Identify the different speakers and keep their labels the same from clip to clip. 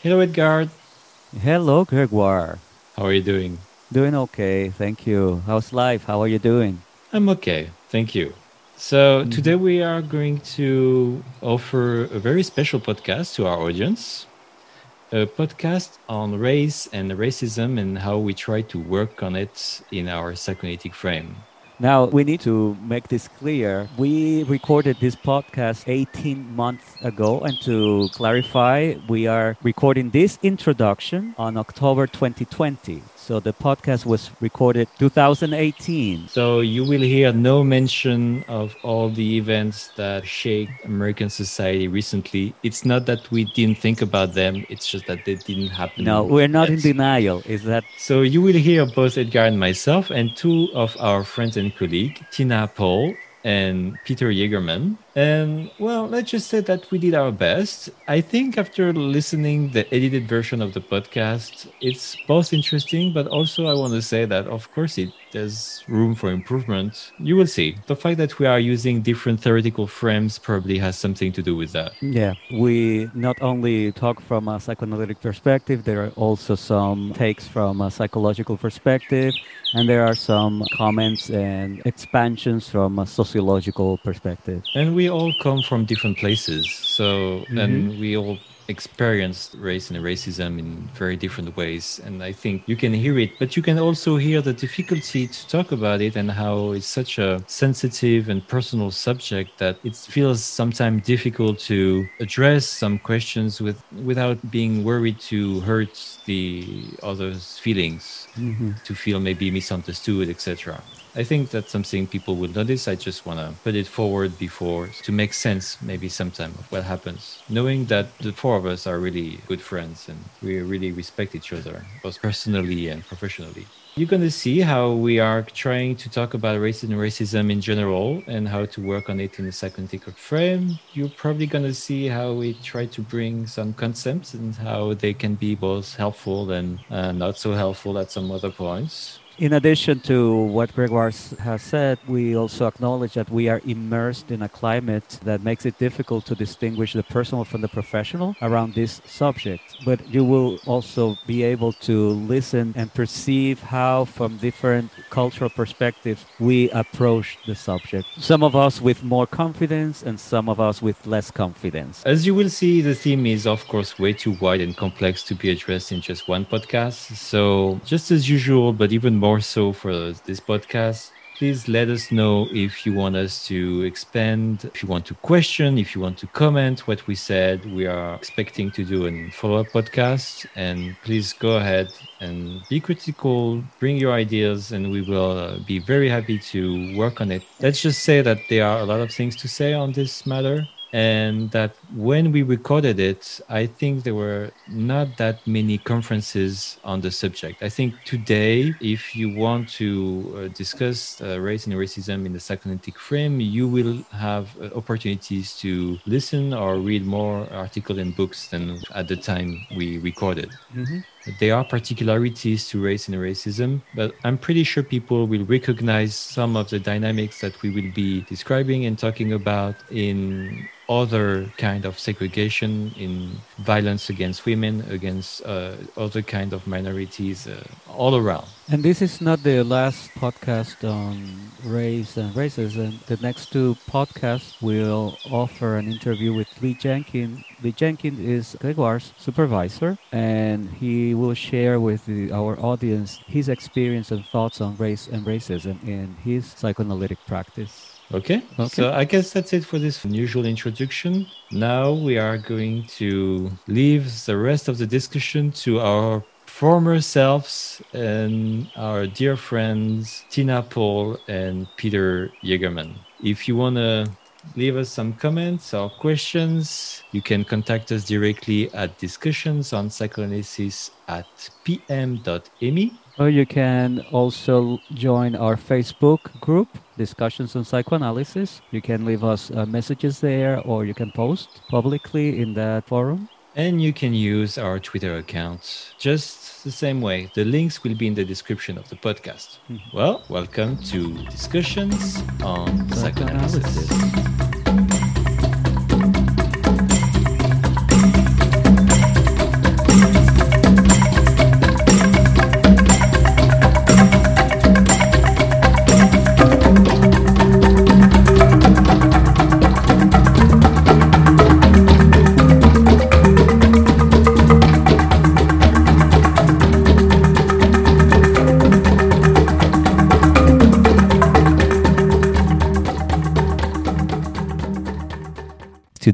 Speaker 1: Hello, Edgar.
Speaker 2: Hello, Gregoire.
Speaker 1: How are you doing?
Speaker 2: Doing okay, thank you. How's life? How are you doing?
Speaker 1: I'm okay, thank you. So, mm-hmm. today we are going to offer a very special podcast to our audience a podcast on race and racism and how we try to work on it in our psychoanalytic frame.
Speaker 2: Now, we need to make this clear. We recorded this podcast 18 months ago, and to clarify, we are recording this introduction on October 2020. So the podcast was recorded 2018.
Speaker 1: So you will hear no mention of all the events that shake American society recently. It's not that we didn't think about them, it's just that they didn't happen.
Speaker 2: No, we're not yet. in denial. Is that
Speaker 1: So you will hear both Edgar and myself and two of our friends and colleagues, Tina Paul and Peter Jaegerman. And well, let's just say that we did our best. I think after listening the edited version of the podcast, it's both interesting, but also I want to say that of course it there's room for improvement. You will see. The fact that we are using different theoretical frames probably has something to do with that.
Speaker 2: Yeah, we not only talk from a psychoanalytic perspective, there are also some takes from a psychological perspective, and there are some comments and expansions from a sociological perspective.
Speaker 1: And we all come from different places. So, mm-hmm. and we all experienced race and racism in very different ways. And I think you can hear it, but you can also hear the difficulty to talk about it and how it's such a sensitive and personal subject that it feels sometimes difficult to address some questions with without being worried to hurt the other's feelings, mm-hmm. to feel maybe misunderstood, etc. I think that's something people will notice. I just want to put it forward before to make sense, maybe sometime, of what happens. Knowing that the four of us are really good friends and we really respect each other, both personally and professionally. You're going to see how we are trying to talk about racism and racism in general and how to work on it in a psychoanalytic frame. You're probably going to see how we try to bring some concepts and how they can be both helpful and uh, not so helpful at some other points.
Speaker 2: In addition to what Gregoire has said, we also acknowledge that we are immersed in a climate that makes it difficult to distinguish the personal from the professional around this subject. But you will also be able to listen and perceive how, from different cultural perspectives, we approach the subject. Some of us with more confidence and some of us with less confidence.
Speaker 1: As you will see, the theme is, of course, way too wide and complex to be addressed in just one podcast. So, just as usual, but even more more so for this podcast, please let us know if you want us to expand, if you want to question, if you want to comment what we said. We are expecting to do a follow up podcast. And please go ahead and be critical, bring your ideas, and we will uh, be very happy to work on it. Let's just say that there are a lot of things to say on this matter and that when we recorded it, I think there were not that many conferences on the subject. I think today, if you want to uh, discuss uh, race and racism in the psychoanalytic frame, you will have uh, opportunities to listen or read more articles and books than at the time we recorded. Mm-hmm. There are particularities to race and racism, but I'm pretty sure people will recognize some of the dynamics that we will be describing and talking about in other kind of segregation in violence against women against uh, other kind of minorities uh, all around
Speaker 2: and this is not the last podcast on race and racism the next two podcasts will offer an interview with lee jenkins lee jenkins is gregoire's supervisor and he will share with the, our audience his experience and thoughts on race and racism in his psychoanalytic practice
Speaker 1: Okay. okay. So I guess that's it for this unusual introduction. Now we are going to leave the rest of the discussion to our former selves and our dear friends Tina Paul and Peter Jaegerman. If you want to leave us some comments or questions, you can contact us directly at discussions on psychoanalysis at pm.me
Speaker 2: or you can also join our Facebook group, Discussions on Psychoanalysis. You can leave us uh, messages there or you can post publicly in that forum.
Speaker 1: And you can use our Twitter account just the same way. The links will be in the description of the podcast. Mm-hmm. Well, welcome to Discussions on Psychoanalysis.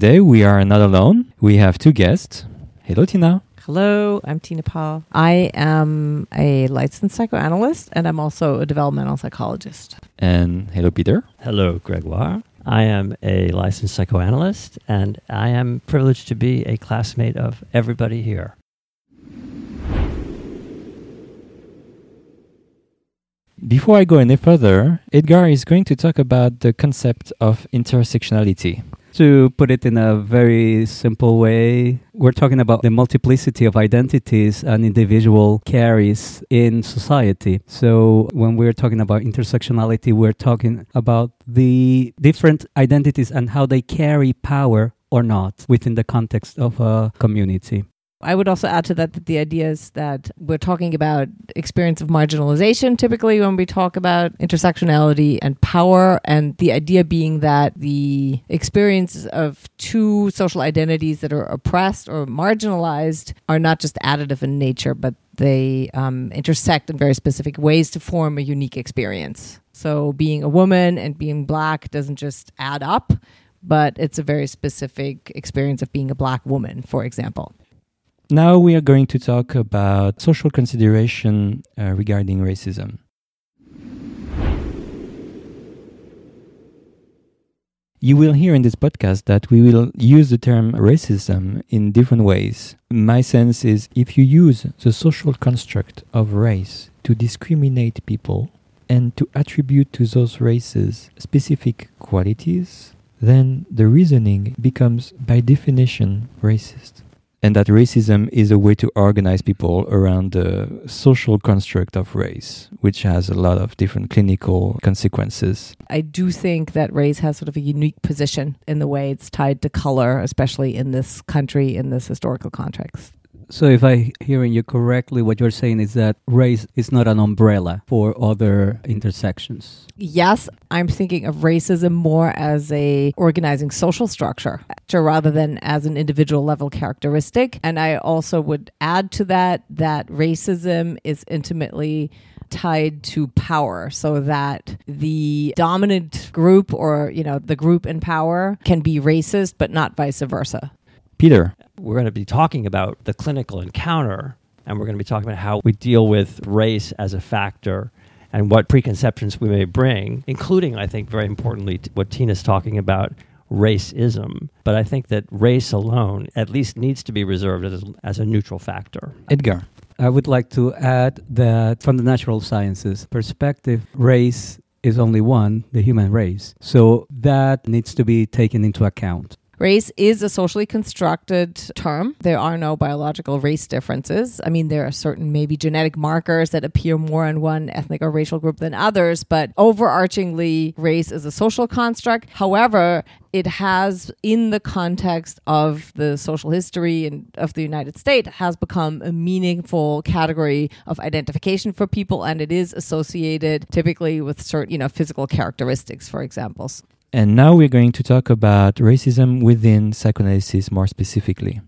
Speaker 1: Today we are not alone. We have two guests. Hello, Tina.
Speaker 3: Hello, I'm Tina Paul. I am a licensed psychoanalyst and I'm also a developmental psychologist.
Speaker 1: And hello, Peter.
Speaker 4: Hello, Gregoire. I am a licensed psychoanalyst and I am privileged to be a classmate of everybody here.
Speaker 1: Before I go any further, Edgar is going to talk about the concept of intersectionality.
Speaker 5: To put it in a very simple way, we're talking about the multiplicity of identities an individual carries in society. So, when we're talking about intersectionality, we're talking about the different identities and how they carry power or not within the context of a community.
Speaker 3: I would also add to that that the idea is that we're talking about experience of marginalization typically when we talk about intersectionality and power, and the idea being that the experience of two social identities that are oppressed or marginalized are not just additive in nature, but they um, intersect in very specific ways to form a unique experience. So, being a woman and being black doesn't just add up, but it's a very specific experience of being a black woman, for example.
Speaker 1: Now we are going to talk about social consideration uh, regarding racism. You will hear in this podcast that we will use the term racism in different ways. My sense is if you use the social construct of race to discriminate people and to attribute to those races specific qualities, then the reasoning becomes by definition racist and that racism is a way to organize people around the social construct of race, which has a lot of different clinical consequences.
Speaker 3: I do think that race has sort of a unique position in the way it's tied to color, especially in this country, in this historical context.
Speaker 5: So, if I'm hearing you correctly, what you're saying is that race is not an umbrella for other intersections.
Speaker 3: Yes, I'm thinking of racism more as a organizing social structure uh, rather than as an individual level characteristic. And I also would add to that that racism is intimately tied to power so that the dominant group or you know the group in power can be racist but not vice versa
Speaker 1: peter
Speaker 4: we're going to be talking about the clinical encounter, and we're going to be talking about how we deal with race as a factor and what preconceptions we may bring, including, I think, very importantly, what Tina's talking about racism. But I think that race alone at least needs to be reserved as, as a neutral factor.
Speaker 1: Edgar.
Speaker 5: I would like to add that from the natural sciences perspective, race is only one, the human race. So that needs to be taken into account.
Speaker 3: Race is a socially constructed term. There are no biological race differences. I mean, there are certain maybe genetic markers that appear more in one ethnic or racial group than others, but overarchingly, race is a social construct. However, it has in the context of the social history and of the United States has become a meaningful category of identification for people and it is associated typically with certain you know physical characteristics for example
Speaker 1: and now we're going to talk about racism within psychoanalysis more specifically.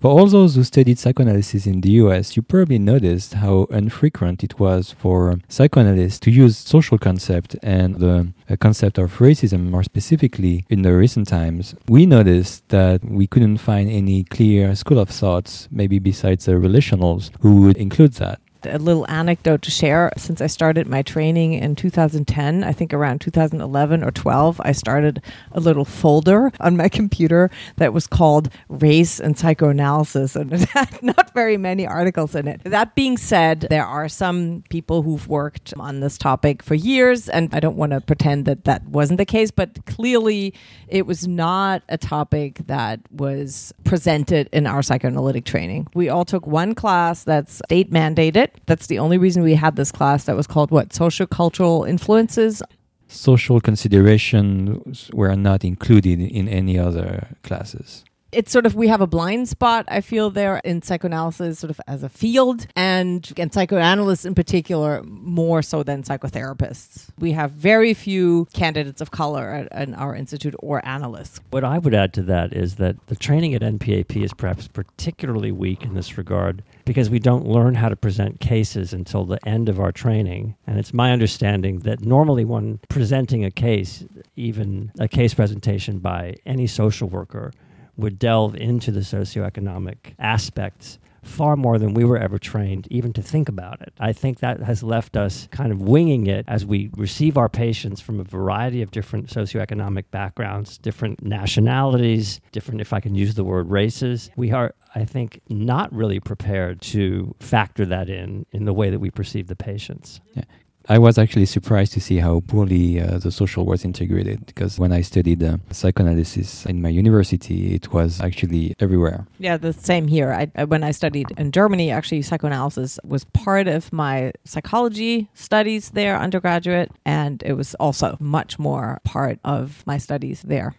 Speaker 1: For all those who studied psychoanalysis in the US, you probably noticed how infrequent it was for psychoanalysts to use social concept and the uh, concept of racism more specifically in the recent times. We noticed that we couldn't find any clear school of thoughts, maybe besides the relationals, who would include that
Speaker 3: a little anecdote to share. Since I started my training in 2010, I think around 2011 or 12, I started a little folder on my computer that was called Race and Psychoanalysis, and it had not very many articles in it. That being said, there are some people who've worked on this topic for years, and I don't want to pretend that that wasn't the case, but clearly it was not a topic that was presented in our psychoanalytic training. We all took one class that's state mandated that's the only reason we had this class that was called what? Social cultural influences.
Speaker 1: Social considerations were not included in any other classes.
Speaker 3: It's sort of we have a blind spot i feel there in psychoanalysis sort of as a field and and psychoanalysts in particular more so than psychotherapists. We have very few candidates of color at, in our institute or analysts.
Speaker 4: What i would add to that is that the training at npap is perhaps particularly weak in this regard because we don't learn how to present cases until the end of our training. And it's my understanding that normally when presenting a case even a case presentation by any social worker would delve into the socioeconomic aspects far more than we were ever trained even to think about it. I think that has left us kind of winging it as we receive our patients from a variety of different socioeconomic backgrounds, different nationalities, different, if I can use the word, races. We are, I think, not really prepared to factor that in in the way that we perceive the patients.
Speaker 1: Yeah. I was actually surprised to see how poorly uh, the social was integrated because when I studied uh, psychoanalysis in my university, it was actually everywhere.
Speaker 3: Yeah, the same here. I, when I studied in Germany, actually, psychoanalysis was part of my psychology studies there, undergraduate, and it was also much more part of my studies there.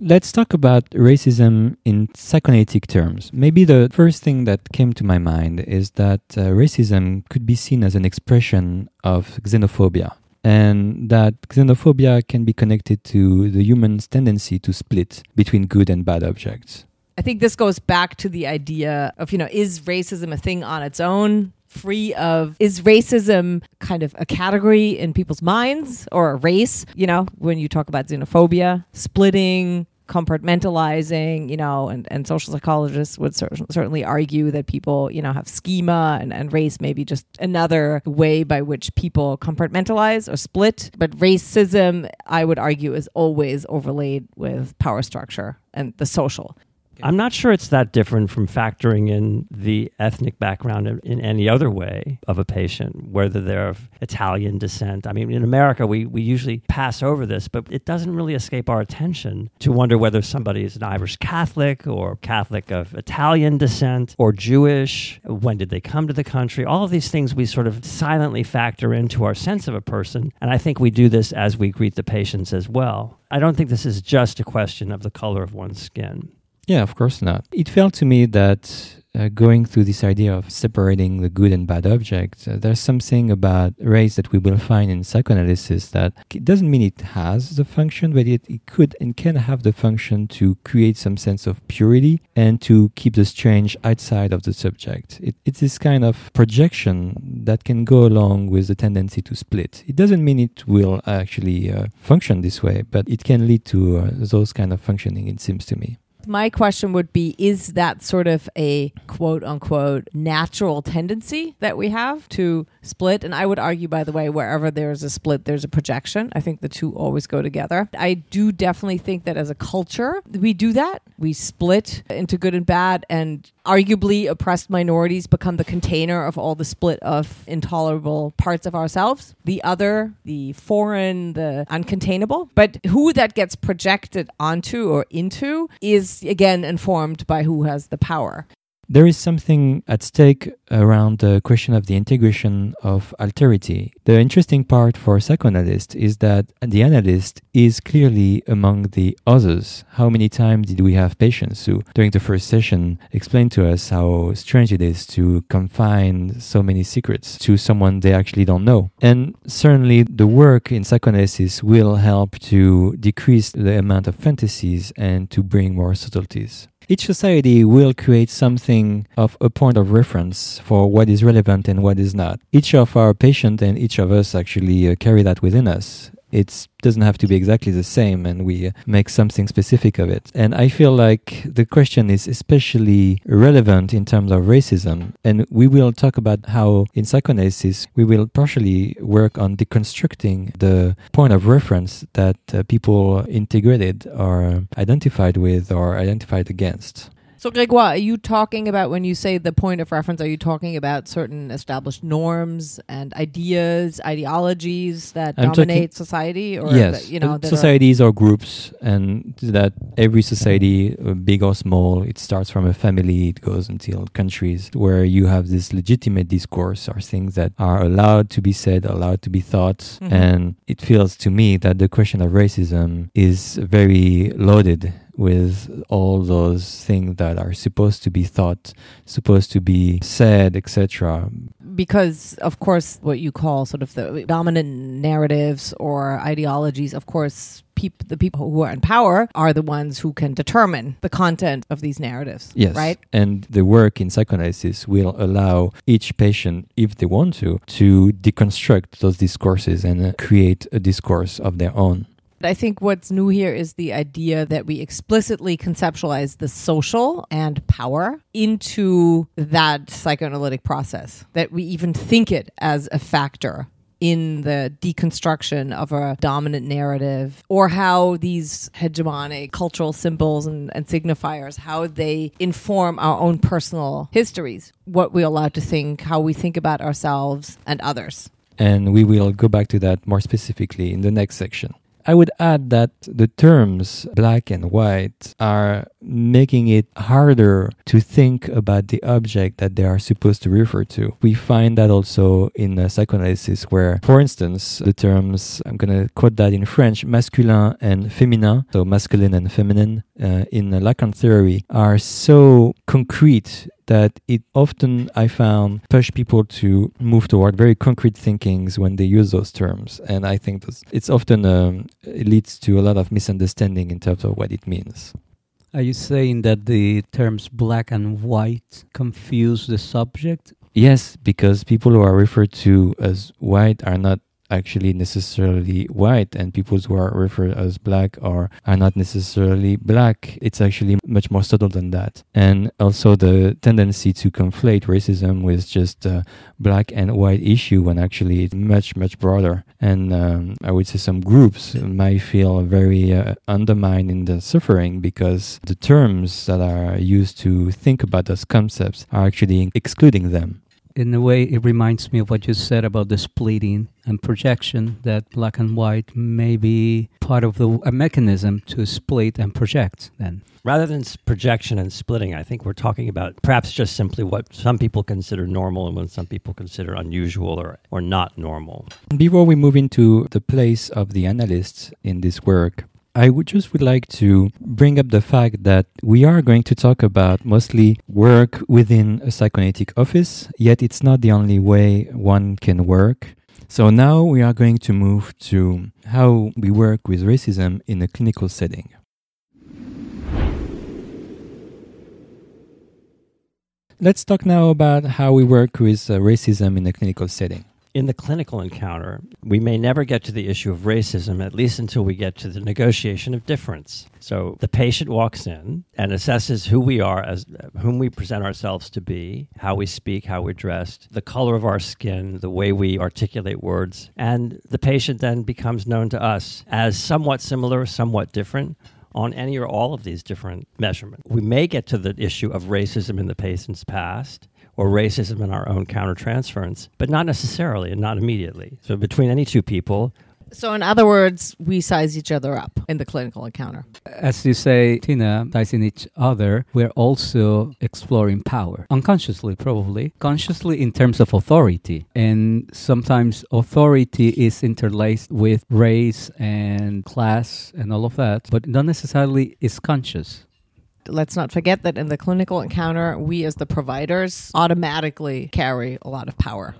Speaker 1: Let's talk about racism in psychoanalytic terms. Maybe the first thing that came to my mind is that uh, racism could be seen as an expression of xenophobia, and that xenophobia can be connected to the human's tendency to split between good and bad objects.
Speaker 3: I think this goes back to the idea of, you know, is racism a thing on its own? Free of is racism kind of a category in people's minds or a race? You know, when you talk about xenophobia, splitting, compartmentalizing, you know, and, and social psychologists would cer- certainly argue that people, you know, have schema and, and race maybe just another way by which people compartmentalize or split. But racism, I would argue, is always overlaid with power structure and the social.
Speaker 4: I'm not sure it's that different from factoring in the ethnic background in, any other way of a patient, whether they're of Italian descent. I mean, in America, we, we usually pass over this, but it doesn't really escape our attention to wonder whether somebody is an Irish Catholic or Catholic of Italian descent or Jewish. When did they come to the country? All of these things we sort of silently factor into our sense of a person. And I think we do this as we greet the patients as well. I don't think this is just a question of the color of one's skin.
Speaker 1: Yeah, of course not. It felt to me that uh, going through this idea of separating the good and bad objects, uh, there's something about race that we will find in psychoanalysis that it doesn't mean it has the function, but it, it could and can have the function to create some sense of purity and to keep the strange outside of the subject. It, it's this kind of projection that can go along with the tendency to split. It doesn't mean it will actually uh, function this way, but it can lead to uh, those kind of functioning, it seems to me.
Speaker 3: My question would be Is that sort of a quote unquote natural tendency that we have to split? And I would argue, by the way, wherever there's a split, there's a projection. I think the two always go together. I do definitely think that as a culture, we do that. We split into good and bad, and arguably oppressed minorities become the container of all the split of intolerable parts of ourselves. The other, the foreign, the uncontainable. But who that gets projected onto or into is again informed by who has the power.
Speaker 1: There is something at stake around the question of the integration of alterity. The interesting part for a psychoanalyst is that the analyst is clearly among the others. How many times did we have patients who, during the first session, explained to us how strange it is to confine so many secrets to someone they actually don't know? And certainly the work in psychoanalysis will help to decrease the amount of fantasies and to bring more subtleties. Each society will create something of a point of reference for what is relevant and what is not. Each of our patients and each of us actually uh, carry that within us it doesn't have to be exactly the same and we make something specific of it. And I feel like the question is especially relevant in terms of racism. And we will talk about how in psychoanalysis we will partially work on deconstructing the point of reference that uh, people integrated or identified with or identified against.
Speaker 3: So, Grégoire, are you talking about when you say the point of reference? Are you talking about certain established norms and ideas, ideologies that
Speaker 1: I'm
Speaker 3: dominate society, or
Speaker 1: yes,
Speaker 3: that, you know,
Speaker 1: uh,
Speaker 3: that are-
Speaker 1: societies or groups, and that every society, uh, big or small, it starts from a family, it goes until countries, where you have this legitimate discourse or things that are allowed to be said, allowed to be thought,
Speaker 3: Mhm.
Speaker 1: and it feels to me that the question of racism is very loaded with all those things that are supposed to be thought, supposed to be said, etc.
Speaker 3: because of course what you call sort of the dominant narratives or ideologies of course peop- the people who are in power are the ones who can determine the content of these narratives
Speaker 1: Yes.
Speaker 3: right
Speaker 1: And the work in psychoanalysis will allow each patient, if they want to, to deconstruct those discourses and uh, create a discourse of their own.
Speaker 3: I think what's new here is the idea that we explicitly conceptualize the social and power into that psychoanalytic process, that we even think it as a factor in the deconstruction of a dominant narrative or how these hegemonic cultural symbols and, and signifiers how they inform our own personal histories what we're allowed to think how we think about ourselves and others
Speaker 1: And we will go back to that more specifically in the next section. I would add that the terms black and white are making it harder to think about the object that they are supposed to refer to. We find that also in psychoanalysis, where, for instance, the terms, I'm going to quote that in French, masculin and féminin, so masculine and feminine, uh, in Lacan theory, are so concrete that it often I found push people to move toward very concrete thinkings when they use those terms, and I think that's, it's often um, it leads to a lot of misunderstanding in terms of what it means.
Speaker 2: Are you saying that the terms black and white confuse the subject?
Speaker 1: Yes, because people who are referred to as white are not actually necessarily white, and people who are referred as black are are not necessarily black. It's actually much more subtle than that. And also the tendency to conflate racism with just a black and white issue when actually it's much much broader. And um, I would say some groups might feel very uh, undermined in the suffering because the terms that are used to think about those concepts are actually excluding them.
Speaker 2: In a way, it reminds me of what you said about the splitting and projection, that black and white may be part of the, a mechanism to split and project then.
Speaker 4: Rather than projection and splitting, I think we're talking about perhaps just simply what some people consider normal and what some people consider unusual or, or not normal.
Speaker 1: Before we move into the place of the analyst in this work, I would just would like to bring up the fact that we are going to talk about mostly work within a psychoanalytic office, yet it's not the only way one can work. So now we are going to move to how we work with racism in a clinical setting. Let's talk now about how we work with uh, racism in a clinical setting.
Speaker 4: In the clinical encounter, we may never get to the issue of racism, at least until we get to the negotiation of difference. So the patient walks in and assesses who we are, as uh, whom we present ourselves to be, how we speak, how we're dressed, the color of our skin, the way we articulate words, and the patient then becomes known to us as somewhat similar, somewhat different, on any or all of these different measurements. We may get to the issue of racism in the patient's past or racism in our own countertransference, but not necessarily and not immediately. So between any two people,
Speaker 3: so in other words we size each other up in the clinical encounter
Speaker 2: As you say, Tina, sizing each other, we're also exploring power. Unconsciously, probably. Consciously, in terms of authority. And sometimes authority is interlaced with race and class and all of that, but not necessarily is conscious.
Speaker 3: Let's not forget that in the clinical encounter we as the providers automatically carry a lot of power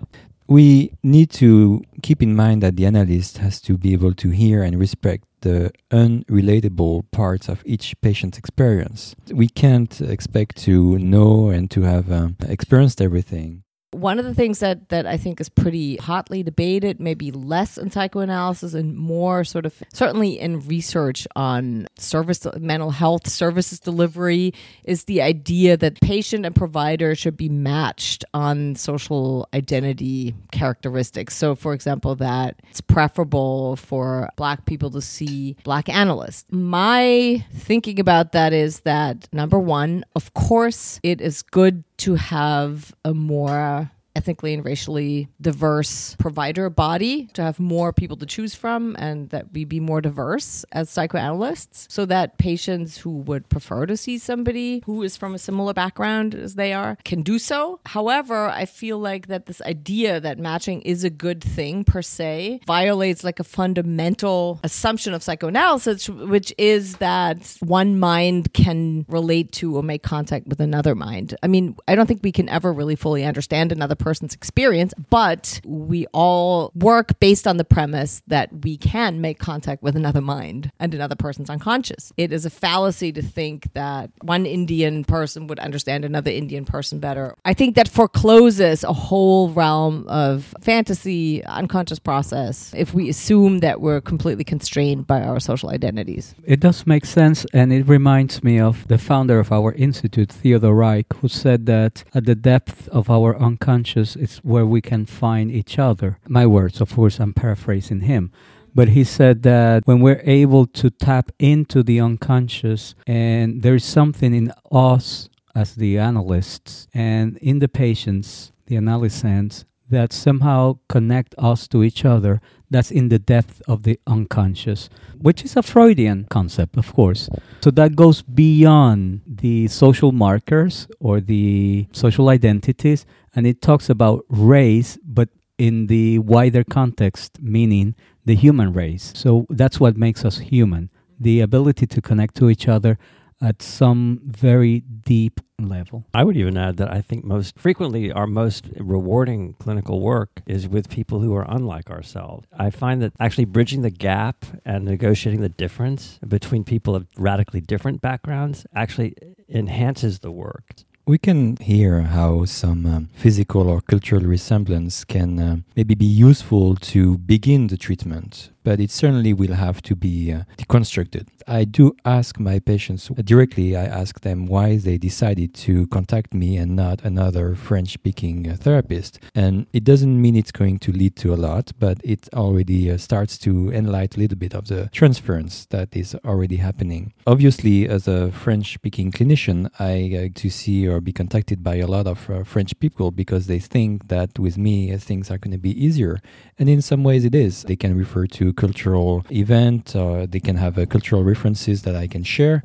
Speaker 1: We need to keep in mind that the analyst has to be able to hear and respect the unrelatable parts of each patient's experience. We can't expect to know and to have um, experienced everything.
Speaker 3: One of the things that, that I think is pretty hotly debated, maybe less in psychoanalysis and more sort of certainly in research on service mental health services delivery, is the idea that patient and provider should be matched on social identity characteristics. So, for example, that it's preferable for black people to see black analysts. My thinking about that is that number one, of course, it is good to have a more ethnically and racially diverse provider body to have more people to choose from and that we be more diverse as psychoanalysts so that patients who would prefer to see somebody who is from a similar background as they are can do so. However, I feel like that this idea that matching is a good thing per se violates like a fundamental assumption of psychoanalysis, which is that one mind can relate to or make contact with another mind. I mean, I don't think we can ever really fully understand another person's experience, but we all work based on the premise that we can make contact with another mind and another person's unconscious. It is a fallacy to think that one Indian person would understand another Indian person better. I think that forecloses a whole realm of fantasy, unconscious process if we assume that we're completely constrained by our social identities.
Speaker 5: It does make sense, and it reminds me of the founder of our institute, Theodor Reik, who said that at the depth of our unconscious is where we can find each other. My words, of course, I'm paraphrasing him. But he said that when we're able to tap into the unconscious and there's something in us as the analysts and in the patients, the analysands, that somehow connect us to each other that's in the depth of the unconscious, which is a Freudian concept, of course. So that goes beyond the social markers or the social identities, and it talks about race, but in the wider context, meaning the human race. So that's what makes us human the ability to connect to each other at some very deep level.
Speaker 4: I would even add that I think most frequently our most rewarding clinical work is with people who are unlike ourselves. I find that actually bridging the gap and negotiating the difference between people of radically different backgrounds actually enhances the work.
Speaker 1: We can hear how some um, physical or cultural resemblance can uh, maybe be useful to begin the treatment, but it certainly will have to be uh, deconstructed. I do ask my patients directly, I ask them why they decided to contact me and not another French speaking uh, therapist. And it doesn't mean it's going to lead to a lot, but it already uh, starts to enlighten a little bit of the transference that is already happening. Obviously, as a French speaking clinician, I get to see or be contacted by a lot of uh, French people because they think that with me uh, things are going to be easier. And in some ways it is. They can refer to cultural event, or they can have a cultural references that I can share.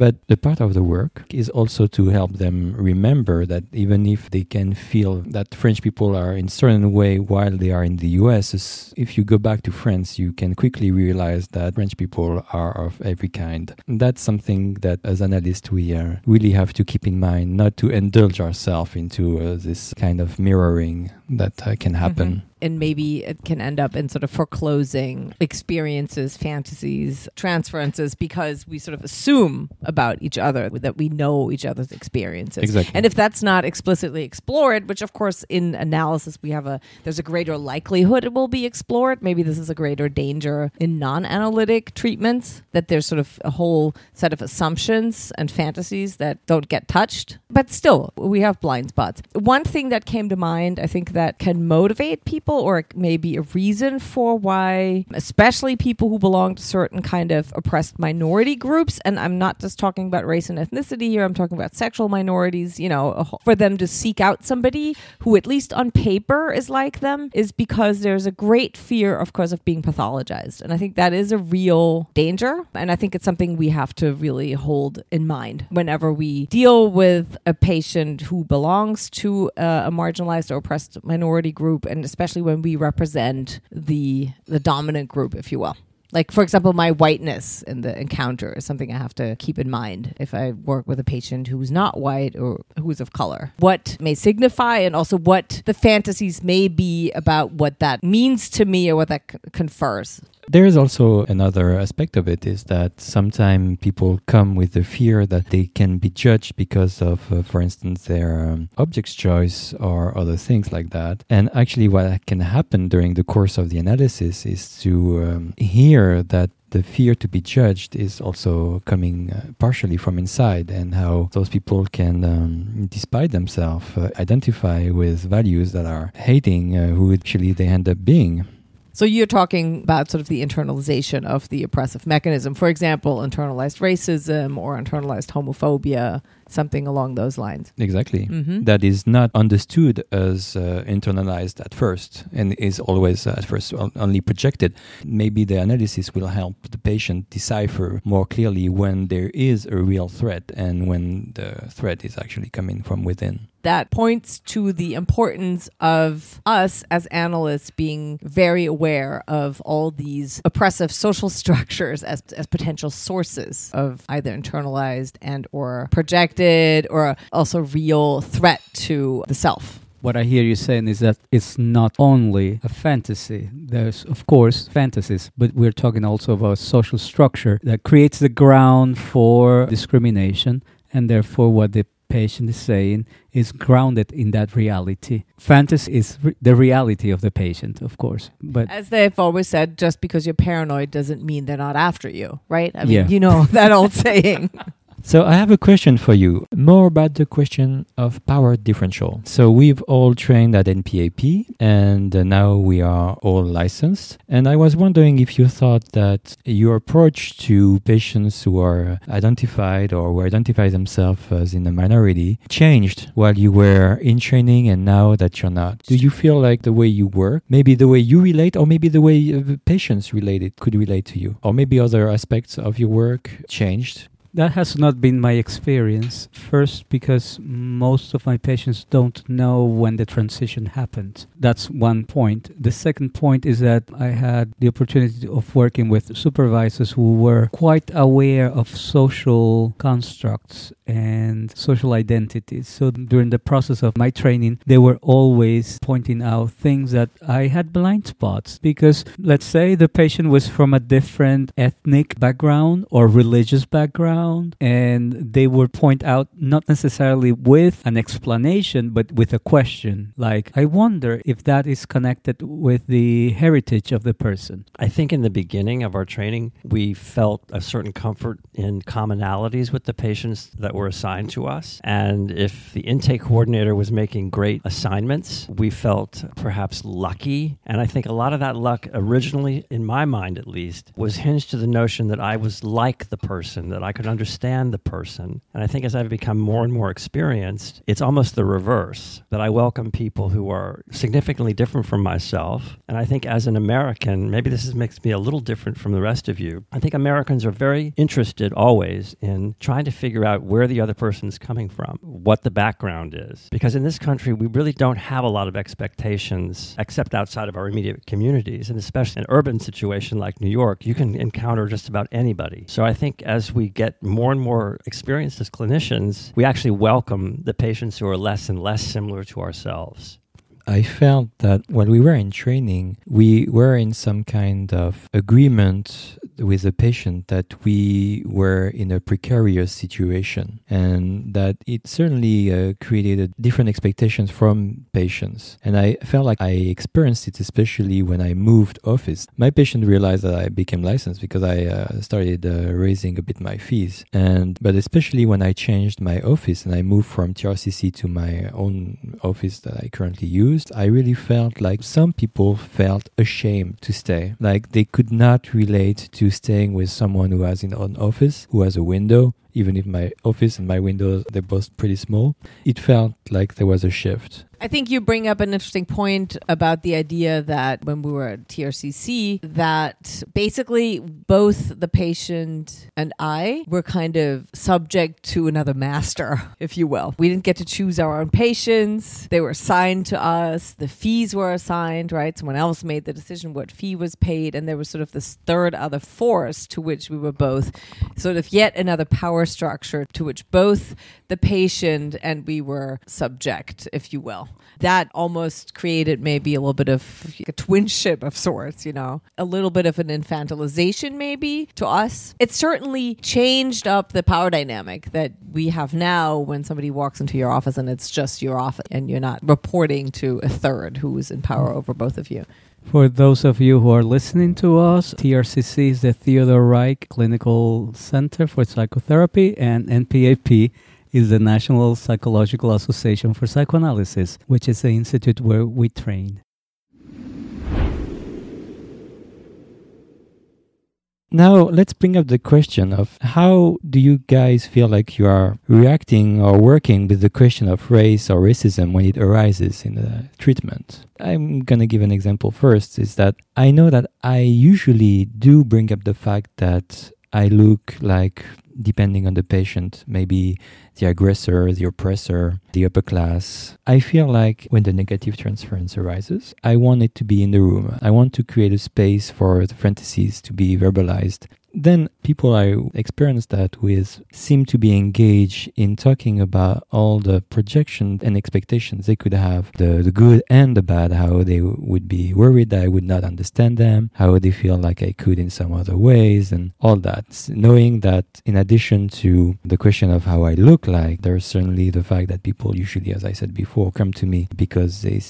Speaker 1: But the part of the work is also to help them remember that even if they can feel that French people are in certain way while they are in the US, if you go back to France, you can quickly realize that French people are of every kind. And that's something that as analysts we uh, really have to keep in mind, not to indulge ourselves into uh, this kind of mirroring that uh, can happen.
Speaker 3: Mm-hmm and maybe it can end up in sort of foreclosing experiences, fantasies, transferences because we sort of assume about each other that we know each other's experiences.
Speaker 1: Exactly.
Speaker 3: And if that's not explicitly explored, which of course in analysis we have a there's a greater likelihood it will be explored. Maybe this is a greater danger in non-analytic treatments that there's sort of a whole set of assumptions and fantasies that don't get touched. But still, we have blind spots. One thing that came to mind, I think that can motivate people or maybe a reason for why, especially people who belong to certain kind of oppressed minority groups. And I'm not just talking about race and ethnicity here, I'm talking about sexual minorities, you know, for them to seek out somebody who, at least on paper, is like them, is because there's a great fear, of course, of being pathologized. And I think that is a real danger. And I think it's something we have to really hold in mind whenever we deal with a patient who belongs to a, a marginalized or oppressed minority group, and especially when we represent the the dominant group, if you will. Like, for example, my whiteness in the encounter is something I have to keep in mind if I work with a patient who's not white or who's of color. What may signify, and also what the fantasies may be about what that means to me or what that confers.
Speaker 1: There is also another aspect of it is that sometimes people come with the fear that they can be judged because of, uh, for instance, their um, object's choice or other things like that. And actually, what can happen during the course of the analysis is to um, hear that the fear to be judged is also coming uh, partially from inside, and how those people can, um, despite themselves, uh, identify with values that are hating uh, who actually they end up being.
Speaker 3: So you're talking about sort of the internalization of the oppressive mechanism. For example, internalized racism or internalized homophobia, something along those lines.
Speaker 1: Exactly.
Speaker 3: Mhm.
Speaker 1: That is not understood as uh, internalized at first and is always uh, at first only projected. Maybe the analysis will help the patient decipher more clearly when there is a real threat and when the threat is actually coming from within.
Speaker 3: that points to the importance of us as analysts being very aware of all these oppressive social structures as, as potential sources of either internalized and or projected or also real threat to the self.
Speaker 5: What I hear you saying is that it's not only a fantasy. There's, of course, fantasies, but we're talking also about social structure that creates the ground for discrimination, and therefore, what the patient is saying is grounded in that reality. Fantasy is re- the reality of the patient, of course, but
Speaker 3: As they've always said, just because you're paranoid doesn't mean they're not after you, right? I mean,
Speaker 5: Yeah.
Speaker 3: you know that old saying.
Speaker 1: So I have a question for you, more about the question of power differential. So we've all trained at NPAP and uh, now we are all licensed. And I was wondering if you thought that your approach to patients who are identified or who identify themselves as in a minority changed while you were in training and now that you're not. Do you feel like the way you work, maybe the way you relate or maybe the way uh, patients related could relate to you or maybe other aspects of your work changed?
Speaker 5: That has not been my experience. First, because most of my patients don't know when the transition happened. That's one point. The second point is that I had the opportunity of working with supervisors who were quite aware of social constructs and social identities. So during the process of my training, they were always pointing out things that I had blind spots because let's say the patient was from a different ethnic background or religious background and they would point out not necessarily with an explanation but with a question like I wonder if that is connected with the heritage of the person.
Speaker 4: I think in the beginning of our training, we felt a certain comfort in commonalities with the patients that were assigned to us. And if the intake coordinator was making great assignments, we felt perhaps lucky. And I think a lot of that luck, originally, in my mind at least, was hinged to the notion that I was like the person, that I could understand the person. And I think as I've become more and more experienced, it's almost the reverse that I welcome people who are significantly different from myself. And I think as an American, maybe this is, makes me a little different from the rest of you. I think Americans are very interested always in trying to figure out where the other person is coming from, what the background is. Because in this country, we really don't have a lot of expectations except outside of our immediate communities. And especially in an urban situation like New York, you can encounter just about anybody. So I think as we get more and more experienced as clinicians, we actually welcome the patients who are less and less similar to ourselves.
Speaker 1: I felt that while we were in training, we were in some kind of agreement with the patient that we were in a precarious situation and that it certainly uh, created different expectations from patients. And I felt like I experienced it especially when I moved office. My patient realized that I became licensed because I uh, started uh, raising a bit my fees. And but especially when I changed my office and I moved from TRCC to my own office that I currently use, I really felt like some people felt ashamed to stay. Like they could not relate to staying with someone who has an office, who has a window. Even if my office and my windows they're both pretty small, it felt like there was a shift.
Speaker 3: I think you bring up an interesting point about the idea that when we were at TRCC, that basically both the patient and I were kind of subject to another master, if you will. We didn't get to choose our own patients. They were assigned to us. The fees were assigned, right? Someone else made the decision what fee was paid. And there was sort of this third other force to which we were both sort of yet another power structure to which both the patient and we were subject, if you will that almost created maybe a little bit of a twinship of sorts, you know, a little bit of an infantilization maybe to us. It certainly changed up the power dynamic that we have now when somebody walks into your office and it's just your office and you're not reporting to a third who is in power over both of you.
Speaker 5: For those of you who are listening to us, TRCC is the Theodor Reik Clinical Center for Psychotherapy, and NPAP is the National Psychological Association for Psychoanalysis, which is the institute where we train.
Speaker 1: Now, let's bring up the question of how do you guys feel like you are reacting or working with the question of race or racism when it arises in the treatment? I'm going to give an example first is that I know that I usually do bring up the fact that I look like depending on the patient, maybe the aggressor, the oppressor, the upper class. I feel like when the negative transference arises, I want it to be in the room. I want to create a space for the fantasies to be verbalized then people I experienced that with seem to be engaged in talking about all the projections and expectations they could have, the, the good and the bad, how they would be worried that I would not understand them, how they feel like I could in some other ways, and all that. Knowing that in addition to the question of how I look like, there's certainly the fact that people usually, as I said before, come to me because they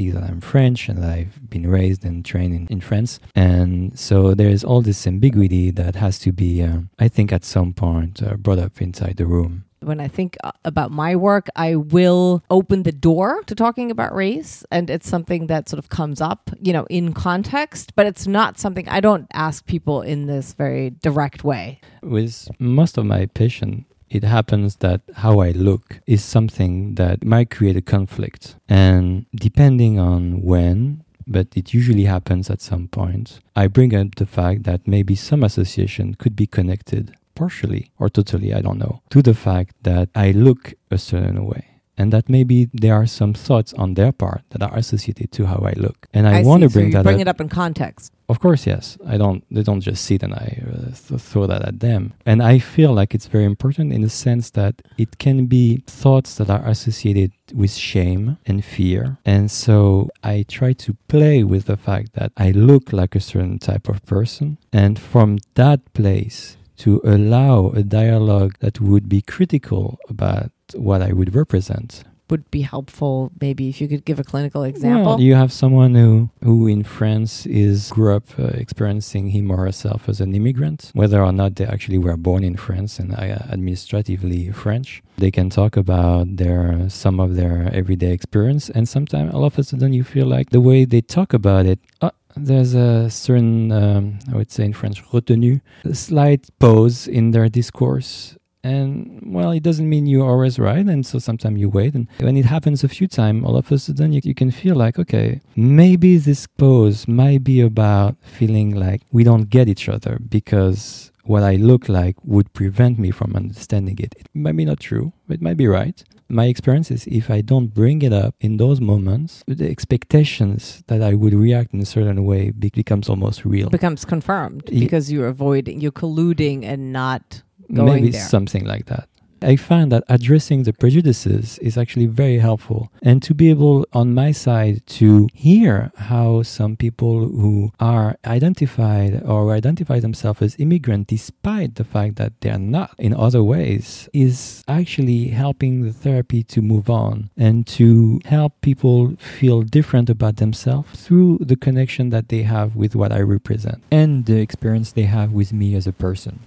Speaker 1: see that I'm French and that I've been raised and trained in, in France. And so there's all this ambiguity that has to be, uh, I think, at some point uh, brought up inside the room
Speaker 3: when I think uh, about my work, I will open the door to talking about race. And it's something that sort of comes up, you know, in context, but it's not something I don't ask people in this very direct way.
Speaker 1: With most of my patients, it happens that how I look is something that might create a conflict. And depending on when, but it usually happens at some point, I bring up the fact that maybe some association could be connected partially or totally, I don't know, to the fact that I look a certain way and that maybe there are some thoughts on their part that are associated to how I look. And I, I want to bring
Speaker 3: so
Speaker 1: that
Speaker 3: bring
Speaker 1: up.
Speaker 3: it up in context.
Speaker 1: Of course, yes. I don't. They don't just sit and I uh, th- throw that at them. And I feel like it's very important in the sense that it can be thoughts that are associated with shame and fear. And so I try to play with the fact that I look like a certain type of person, and from that place to allow a dialogue that would be critical about what I would represent.
Speaker 3: Would be helpful maybe if you could give a clinical example.
Speaker 1: Well, you have someone who who in france is grew up uh, experiencing him or herself as an immigrant. Whether or not they actually were born in france and uh, administratively french they can talk about their some of their everyday experience and sometimes all of a sudden you feel like the way they talk about it uh, there's a certain, um, I would say in French, retenue, a slight pause in their discourse and well it doesn't mean you're always right and so sometimes you wait. And when it happens a few times all of a sudden you, you can feel like okay maybe this pose might be about feeling like we don't get each other because what i look like would prevent me from understanding it. It might be not true it might be right. My experience is if I don't bring it up in those moments, the expectations that I would react in a certain way becomes almost real.
Speaker 3: Becomes confirmed because you're avoiding, you're colluding and not going
Speaker 1: maybe
Speaker 3: there.
Speaker 1: something like that. I find that addressing the prejudices is actually very helpful. And to be able, on my side, to hear how some people who are identified or identify themselves as immigrant, despite the fact that they are not in other ways, is actually helping the therapy to move on and to help people feel different about themselves through the connection that they have with what I represent and the experience they have with me as a person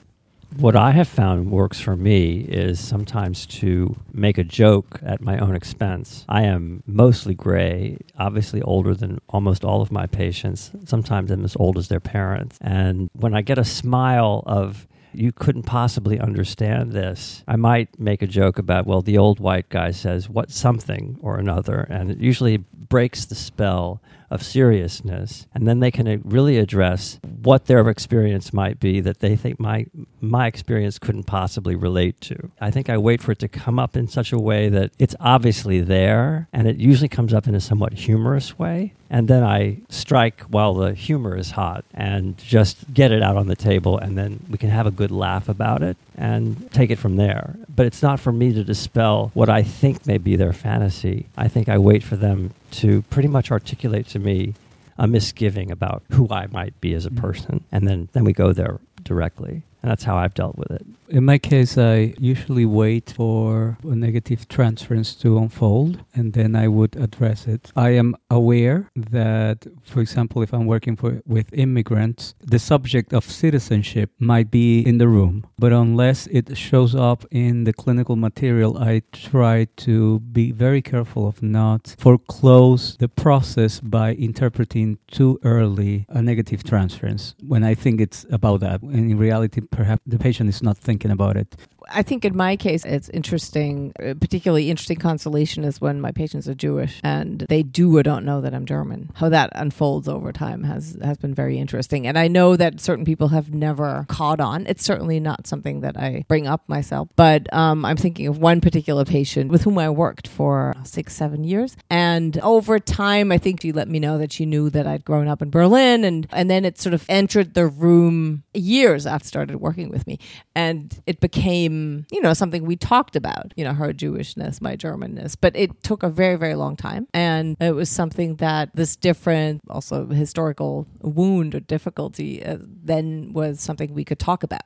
Speaker 4: what I have found works for me is sometimes to make a joke at my own expense. I am mostly gray, obviously older than almost all of my patients. Sometimes I'm as old as their parents. And when I get a smile of you couldn't possibly understand this. I might make a joke about, well, the old white guy says what something or another, and it usually breaks the spell of seriousness, and then they can uh, really address what their experience might be that they think my my experience couldn't possibly relate to. I think I wait for it to come up in such a way that it's obviously there, and it usually comes up in a somewhat humorous way. And then I strike while the humor is hot and just get it out on the table, and then we can have a good laugh about it and take it from there. But it's not for me to dispel what I think may be their fantasy. I think I wait for them to pretty much articulate to me a misgiving about who I might be as a mm-hmm. person, and then then we go there directly. And that's how I've dealt with it.
Speaker 5: In my case, I usually wait for a negative transference to unfold and then I would address it. I am aware that, for example, if I'm working for, with immigrants, the subject of citizenship might be in the room. But unless it shows up in the clinical material, I try to be very careful of not foreclose the process by interpreting too early a negative transference when I think it's about that. And in reality, perhaps the patient is not thinking about it.
Speaker 3: I think in my case, it's interesting. A particularly interesting constellation is when my patients are Jewish and they do or don't know that I'm German. How that unfolds over time has has been very interesting. And I know that certain people have never caught on. It's certainly not something that I bring up myself, but um, I'm thinking of one particular patient with whom I worked for six, seven years. And over time, I think she let me know that she knew that I'd grown up in Berlin, and and then it sort of entered the room years after started working with me, and it became you know, something we talked about, you know, her Jewishness, my Germanness. But it took a very, very long time. And it was something that this different, also historical wound or difficulty uh, then was something we could talk about.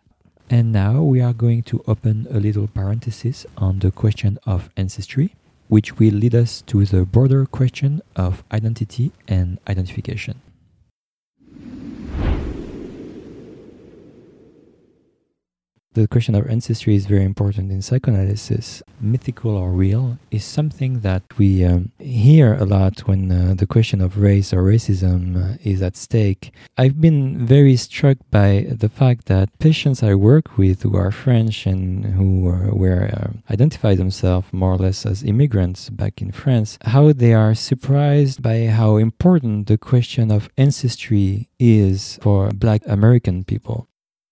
Speaker 1: And now we are going to open a little parenthesis on the question of ancestry, which will lead us to the broader question of identity and identification. The question of ancestry is very important in psychoanalysis. Mythical or real is something that we um, hear a lot when uh, the question of race or racism uh, is at stake. I've been very struck by the fact that patients I work with who are French and who were uh, identify themselves more or less as immigrants back in France, how they are surprised by how important the question of ancestry is for black American people.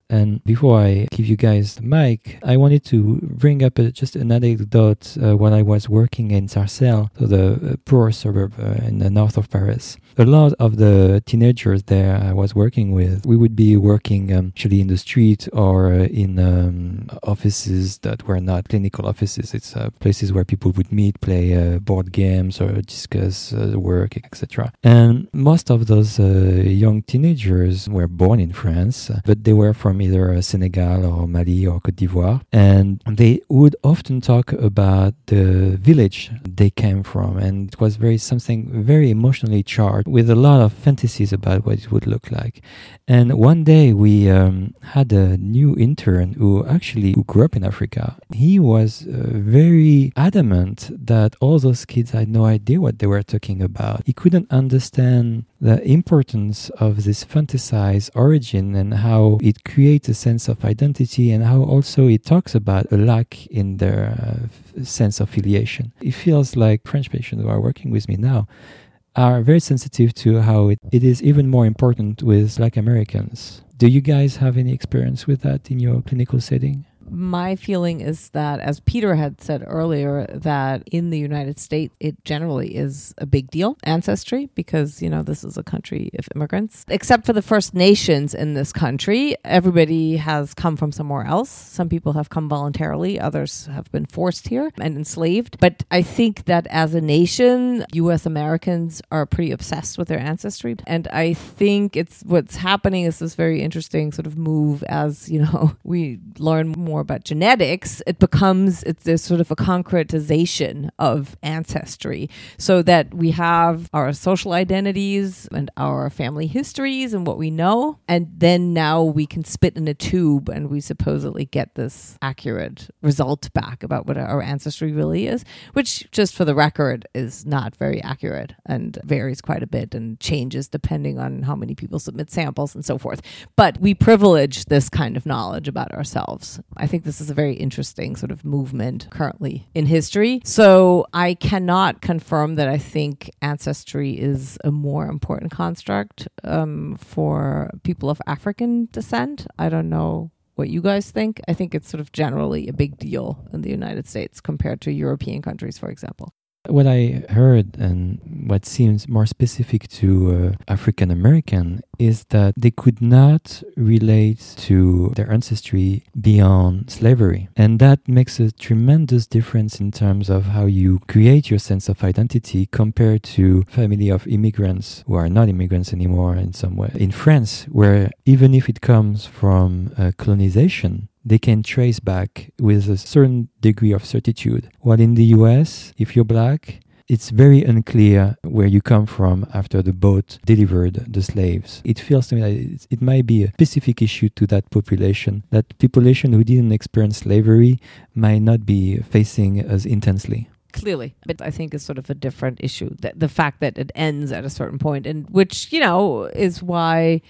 Speaker 1: And before I give you guys the mic, I wanted to bring up a, just an anecdote uh, when I was working in Sarcelles, so the uh, poor suburb uh, in the north of Paris. A lot of the teenagers there I was working with, we would be working um, actually in the street or uh, in um, offices that were not clinical offices. It's uh, places where people would meet, play uh, board games, or discuss work, etc. And most of those young teenagers were born in France, but they were from either uh, Senegal or Mali or Cote d'Ivoire. And they would often talk about the village they came from. And it was very something very emotionally charged with a lot of fantasies about what it would look like. And one day we um, had a new intern who actually who grew up in Africa. He was uh, very adamant that all those kids had no idea what they were talking about. He couldn't understand the importance of this fantasized origin and how it creates a sense of identity and how also it talks about a lack in their uh, sense of affiliation. It feels like French patients who are working with me now are very sensitive to how it, it is even more important with Black Americans. Do you guys have any experience with that in your clinical setting?
Speaker 3: My feeling is that, as Peter had said earlier, that in the United States, it generally is a big deal, ancestry, because, you know, this is a country of immigrants. Except for the First Nations in this country, everybody has come from somewhere else. Some people have come voluntarily, others have been forced here and enslaved. But I think that as a nation, US Americans are pretty obsessed with their ancestry. And I think it's what's happening is this very interesting sort of move as, you know, we learn more more about genetics, it becomes it's sort of a concretization of ancestry, so that we have our social identities and our family histories and what we know, and then now we can spit in a tube and we supposedly get this accurate result back about what our ancestry really is, which just for the record is not very accurate and varies quite a bit and changes depending on how many people submit samples and so forth. But we privilege this kind of knowledge about ourselves. Think this is a very interesting sort of movement currently in history. So I cannot confirm that I think ancestry is a more important construct um, for people of African descent. I don't know what you guys think. I think it's sort of generally a big deal in the United States compared to European countries, for example.
Speaker 1: What I heard and what seems more specific to uh, African American is that they could not relate to their ancestry beyond slavery. And that makes a tremendous difference in terms of how you create your sense of identity compared to family of immigrants who are not immigrants anymore in some way. In France, where even if it comes from uh, colonization, they can trace back with a certain degree of certitude. While in the US, if you're black, it's very unclear where you come from after the boat delivered the slaves. It feels to me that it might be a specific issue to that population, that population who didn't experience slavery might not be facing as intensely
Speaker 3: clearly but i think is sort of a different issue that the fact that it ends at a certain point and which you know is why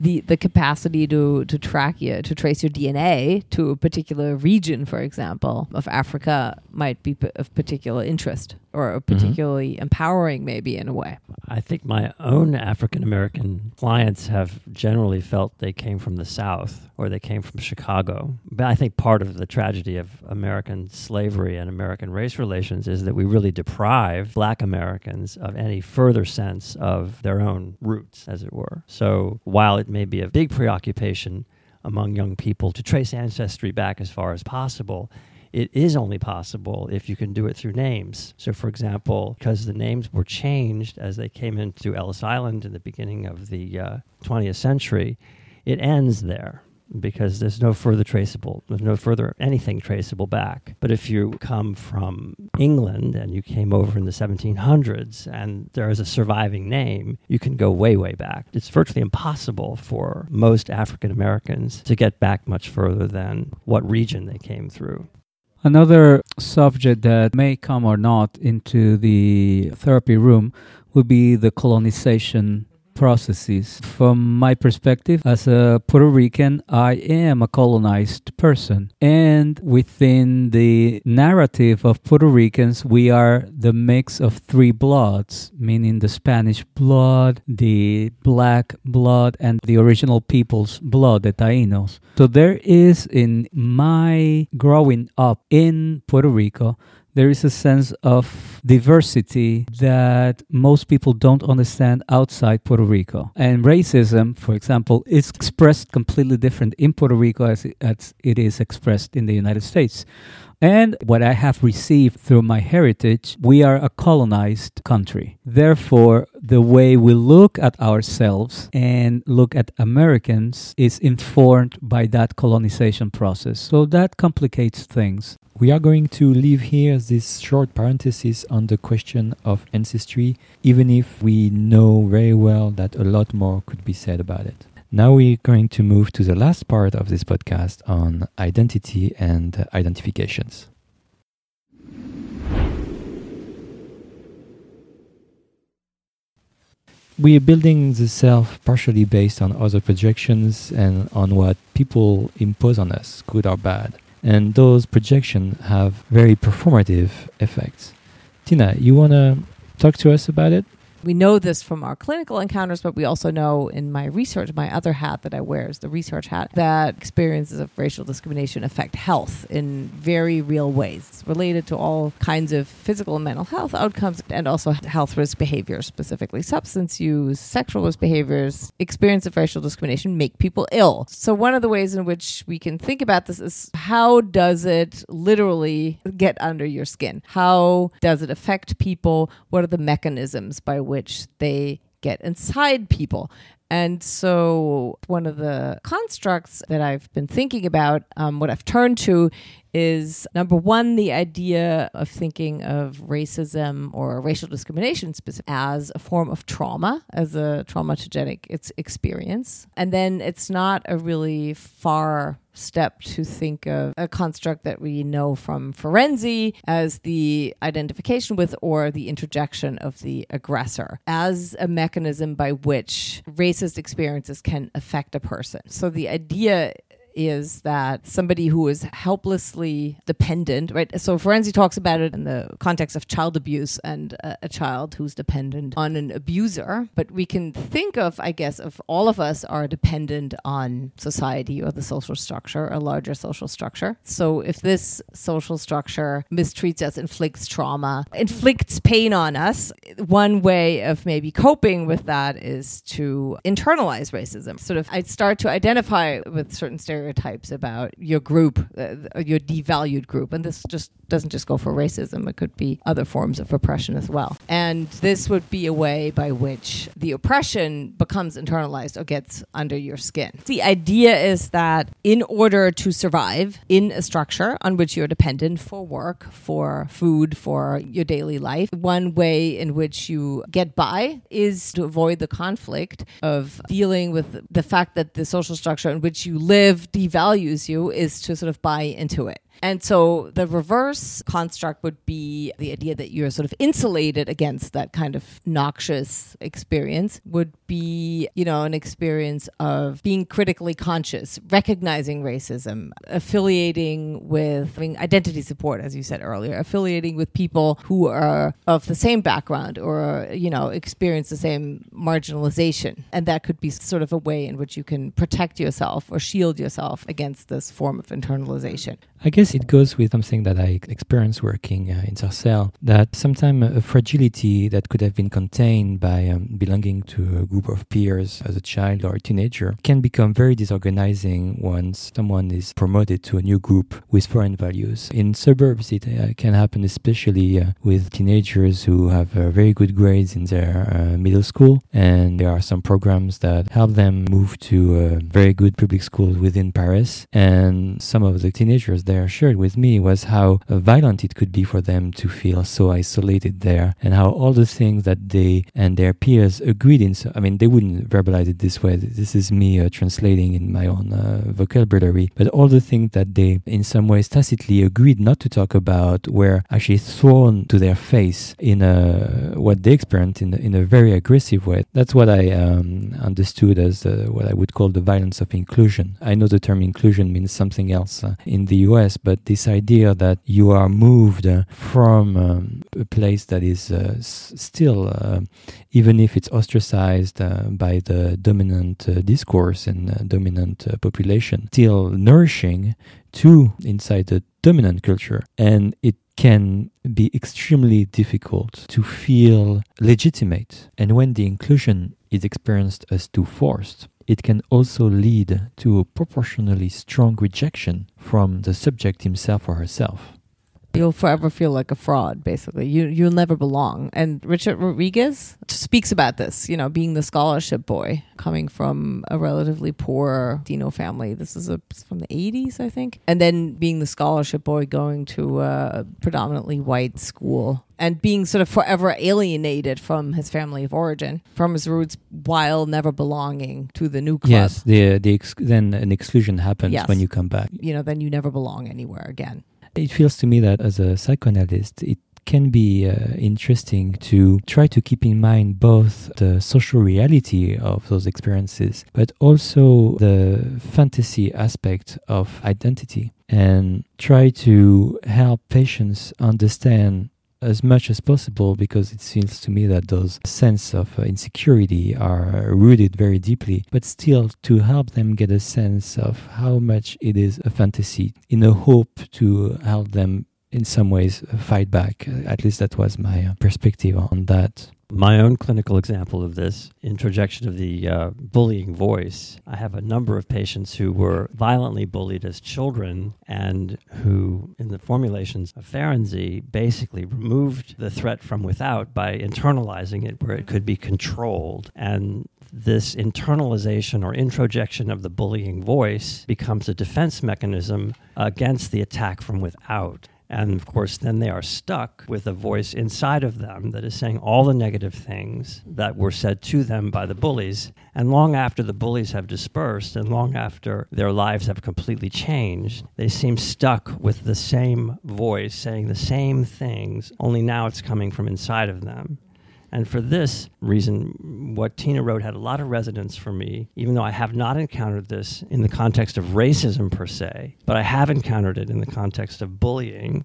Speaker 3: the the capacity to to track you to trace your DNA to a particular region, for example, of Africa might be p- of particular interest or mm-hmm. particularly mm-hmm. empowering, maybe in a way.
Speaker 4: I think my own African American clients have generally felt they came from the South or they came from Chicago. But I think part of the tragedy of American slavery and American race relations is that we really deprive Black Americans of any further sense of their own roots, as it were. So while it may be a big preoccupation among young people to trace ancestry back as far as possible, it is only possible if you can do it through names. So, for example, because the names were changed as they came into Ellis Island in the beginning of the uh, 20th century, it ends there because there's no further traceable, there's no further anything traceable back. But if you come from England and you came over in the 1700s and there is a surviving name, you can go way, way back. It's virtually impossible for most African Americans to get back much further than what region they came through.
Speaker 5: Another subject that may come or not into the therapy room would be the colonization processes. From my perspective, as a Puerto Rican, I am a colonized person. And within the narrative of Puerto Ricans, we are the mix of three bloods, meaning the Spanish blood, the black blood, and the original people's blood, the Tainos. So there is in my growing up in Puerto Rico, there is a sense of diversity that most people don't understand outside Puerto Rico. And racism, for example, is expressed completely different in Puerto Rico as it, is expressed in the United States. And what I have received through my heritage, we are a colonized country. Therefore, the way we look at ourselves and look at Americans is informed by that colonization process. So that complicates things.
Speaker 1: We are going to leave here this short parenthesis on the question of ancestry, even if we know very well that a lot more could be said about it. Now we're going to move to the last part of this podcast on identity and identifications. we are building the self partially based on other projections and on what people impose on us, good or bad. And those projections have very performative effects. Tina, you want to talk to us about it?
Speaker 3: We know this from our clinical encounters, but we also know in my research, my other hat that I wear is the research hat, that experiences of racial discrimination affect health in very real ways. It's related to all kinds of physical and mental health outcomes and also health risk behaviors, specifically substance use, sexual risk behaviors. Experience of racial discrimination make people ill. So, one of the ways in which we can think about this is how does it literally get under your skin? How does it affect people? What are the mechanisms by which they get inside people. And so, one of the constructs that I've been thinking about, um, what I've turned to, is number one, the idea of thinking of racism or racial discrimination as a form of trauma, as a traumatogenic experience. And then it's not a really far step to think of a construct that we know from Ferenczi as the identification with or the introjection of the aggressor as a mechanism by which racist experiences can affect a person. So the idea is that somebody who is helplessly dependent, right? So Ferenczi talks about it in the context of child abuse and a, a, child who's dependent on an abuser. But we can think of, I guess, of all of us are dependent on society or the social structure, a larger social structure. So if this social structure mistreats us, inflicts trauma, inflicts pain on us, one way of maybe coping with that is to internalize racism. Sort of, I'd start to identify with certain stereotypes stereotypes about your group, uh, your devalued group. And this just doesn't just go for racism, it could be other forms of oppression as well. And this would be a way by which the oppression becomes internalized or gets under your skin. The idea is that in order to survive in a structure on which you're dependent for work, for food, for your daily life, one way in which you get by is to avoid the conflict of dealing with the fact that the social structure in which you live devalues you is to sort of buy into it. And so the reverse construct would be the idea that you're sort of insulated against that kind of noxious experience would be, you know, an experience of being critically conscious, recognizing racism, affiliating with I mean, identity support, as you said earlier, affiliating with people who are of the same background or, you know, experience the same marginalization. And that could be sort of a way in which you can protect yourself or shield yourself against this form of internalization.
Speaker 1: I guess it goes with something that I experienced working uh, in Sarcelles, that sometimes a fragility that could have been contained by um, belonging to a group of peers as a child or a teenager can become very disorganizing once someone is promoted to a new group with foreign values. In suburbs, it uh, can happen especially uh, with teenagers who have uh, very good grades in their uh, middle school, and there are some programs that help them move to very good public schools within Paris, and some of the teenagers there shared with me was how violent it could be for them to feel so isolated there and how all the things that they and their peers agreed in so, i mean they wouldn't verbalize it this way. This is me uh, translating in my own uh, vocabulary. But all the things that they in some ways tacitly agreed not to talk about were actually thrown to their face in a what they experienced in, in a very aggressive way. That's what i um, understood as uh, what i would call the violence of inclusion. I know the term inclusion means something else uh, in the us US, but this idea that you are moved uh, from um, a place that is uh, s- still, uh, even if it's ostracized uh, by the dominant uh, discourse and uh, dominant population, still nourishing to inside the dominant culture. And it can be extremely difficult to feel legitimate. And when the inclusion is experienced as too forced, it can also lead to a proportionally strong rejection from the subject himself or herself.
Speaker 3: You'll forever feel like a fraud, basically. You you'll never belong. And Richard Rodriguez speaks about this, you know, being the scholarship boy, coming from a relatively poor Dino family. This is a, from the 80s, I think. And then being the scholarship boy going to a predominantly white school and being sort of forever alienated from his family of origin, from his roots, while never belonging to the new club.
Speaker 1: Yes, the the ex- then an exclusion happens yes. when you come back.
Speaker 3: You know, then you never belong anywhere again.
Speaker 1: It feels to me that as a psychoanalyst, it can be uh, interesting to try to keep in mind both the social reality of those experiences, but also the fantasy aspect of identity, and try to help patients understand as much as possible because it seems to me that those sense of uh, insecurity are rooted very deeply but still to help them get a sense of how much it is a fantasy in a hope to help them in some ways fight back. At least that was my uh, perspective on that
Speaker 4: my own clinical example of this introjection of the uh, bullying voice. I have a number of patients who were violently bullied as children and who, in the formulations of Ferenczi, basically removed the threat from without by internalizing it where it could be controlled. And this internalization or introjection of the bullying voice becomes a defense mechanism against the attack from without. And of course, then they are stuck with a voice inside of them that is saying all the negative things that were said to them by the bullies. And long after the bullies have dispersed and long after their lives have completely changed, they seem stuck with the same voice saying the same things, only now it's coming from inside of them. And for this reason, what Tina wrote had a lot of resonance for me, even though I have not encountered this in the context of racism per se, but I have encountered it in the context of bullying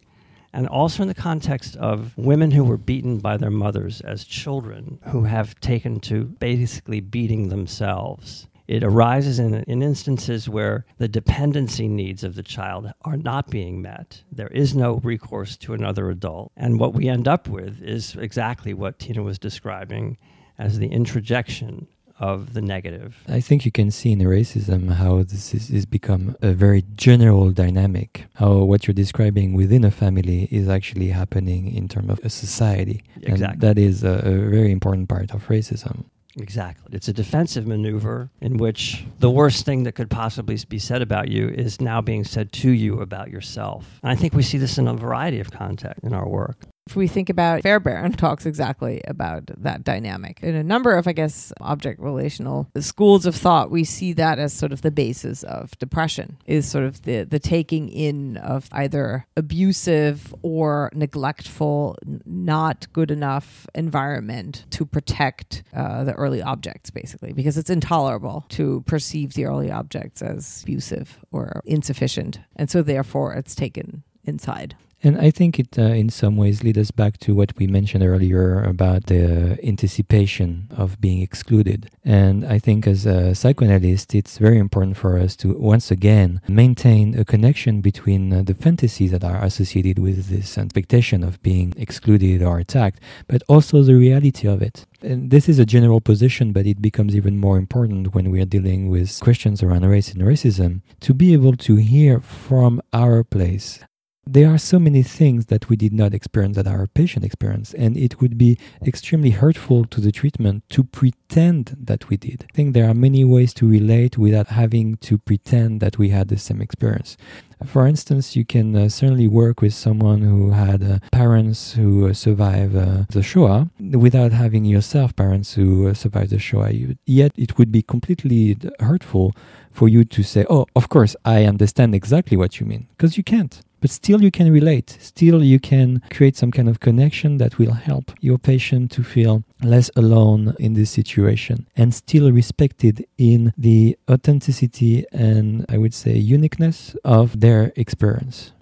Speaker 4: and also in the context of women who were beaten by their mothers as children who have taken to basically beating themselves. It arises in, in instances where the dependency needs of the child are not being met. There is no recourse to another adult. And what we end up with is exactly what Tina was describing as the introjection of the negative.
Speaker 1: I think you can see in racism how this is, is become a very general dynamic. How what you're describing within a family is actually happening in terms of a society.
Speaker 4: Exactly.
Speaker 1: And that is a, a very important part of racism.
Speaker 4: Exactly. It's a defensive maneuver in which the worst thing that could possibly be said about you is now being said to you about yourself. And I think we see this in a variety of contexts in our work.
Speaker 3: If we think about Fairbairn talks exactly about that dynamic. In a number of, I guess, object relational schools of thought, we see that as sort of the basis of depression, is sort of the, the taking in of either abusive or neglectful, not good enough environment to protect uh, the early objects, basically, because it's intolerable to perceive the early objects as abusive or insufficient. And so therefore it's taken inside.
Speaker 1: And I think it, uh, in some ways, leads us back to what we mentioned earlier about the anticipation of being excluded. And I think, as a psychoanalyst, it's very important for us to once again maintain a connection between uh, the fantasies that are associated with this expectation of being excluded or attacked, but also the reality of it. And this is a general position, but it becomes even more important when we are dealing with questions around race and racism to be able to hear from our place there are so many things that we did not experience that our patient experienced, and it would be extremely hurtful to the treatment to pretend that we did. I think there are many ways to relate without having to pretend that we had the same experience. For instance, you can uh, certainly work with someone who had uh, parents who uh, survived uh, the Shoah without having yourself parents who uh, survived the Shoah. Yet it would be completely hurtful for you to say, Oh, of course, I understand exactly what you mean, because you can't but still you can relate. Still you can create some kind of connection that will help your patient to feel less alone in this situation and still respected in the authenticity and I would say uniqueness of their experience.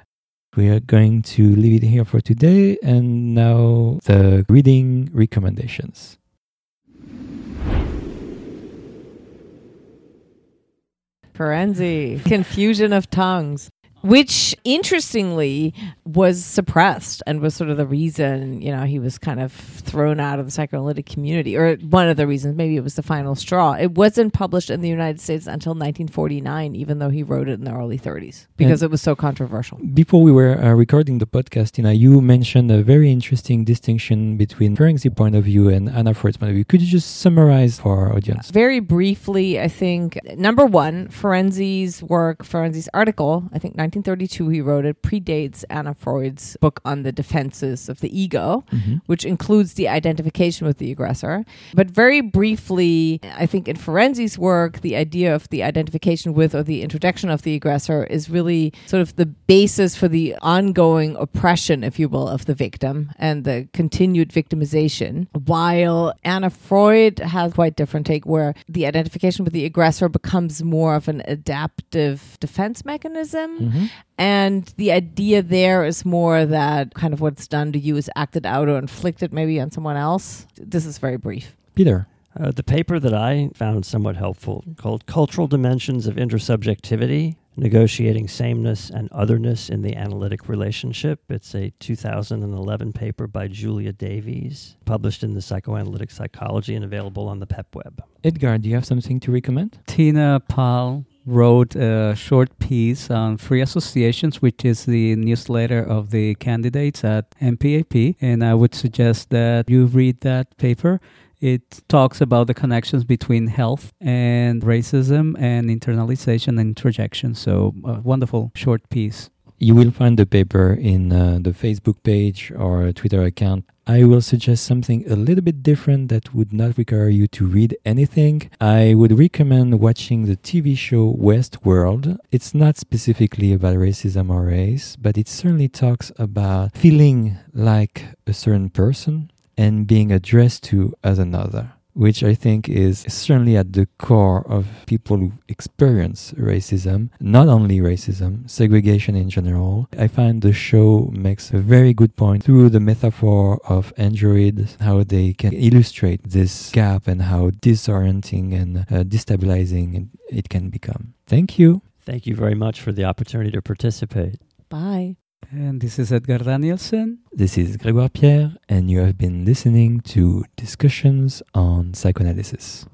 Speaker 1: We are going to leave it here for today and now the reading recommendations.
Speaker 3: Ferenczi, confusion of tongues which interestingly was suppressed and was sort of the reason you know he was kind of thrown out of the psychoanalytic community or one of the reasons. Maybe it was the final straw. It wasn't published in the united states until 1949 even though he wrote it in the early 30s because and it was so controversial.
Speaker 1: before we were uh, recording the podcast Tina, you mentioned a very interesting distinction between Ferenczi point of view and Anna Freud's point of view. Could you just summarize for our audience?
Speaker 3: Very briefly i think number one Ferenczi's work Ferenczi's article i think 1932 he wrote it predates Anna Freud's book on the defenses of the ego, mm-hmm. which includes the identification with the aggressor. But very briefly, I think in Ferenczi's work, the idea of the identification with or the introjection of the aggressor is really sort of the basis for the ongoing oppression, if you will, of the victim and the continued victimization. While Anna Freud has quite different take where the identification with the aggressor becomes more of an adaptive defense mechanism. Mm-hmm. Mm-hmm. And the idea there is more that kind of what's done to you is acted out or inflicted maybe on someone else. This is very brief.
Speaker 1: Peter.
Speaker 4: Uh, the paper that I found somewhat helpful called Cultural Dimensions of Intersubjectivity Negotiating Sameness and Otherness in the Analytic Relationship. It's a 2011 paper by Julia Davies, published in the Psychoanalytic Psychology and available on the PEP web.
Speaker 1: Edgar, do you have something to recommend?
Speaker 5: Tina Pal wrote a short piece on free associations, which is the newsletter of the candidates at NPAP. And I would suggest that you read that paper. It talks about the connections between health and racism and internalization and introjection. So, a wonderful short piece.
Speaker 1: You will find the paper in uh, the Facebook page or Twitter account. I will suggest something a little bit different that would not require you to read anything. I would recommend watching the TV show Westworld. It's not specifically about racism or race, but it certainly talks about feeling like a certain person and being addressed to as another which I think is certainly at the core of people who experience racism, not only racism, segregation in general. I find the show makes a very good point through the metaphor of androids, how they can illustrate this gap and how disorienting and uh, destabilizing it can become. Thank you.
Speaker 4: Thank you very much for the opportunity to participate.
Speaker 3: Bye.
Speaker 5: And this is Edgar Danielson.
Speaker 1: This is Grégoire Pierre, and you have been listening to Discussions on Psychoanalysis.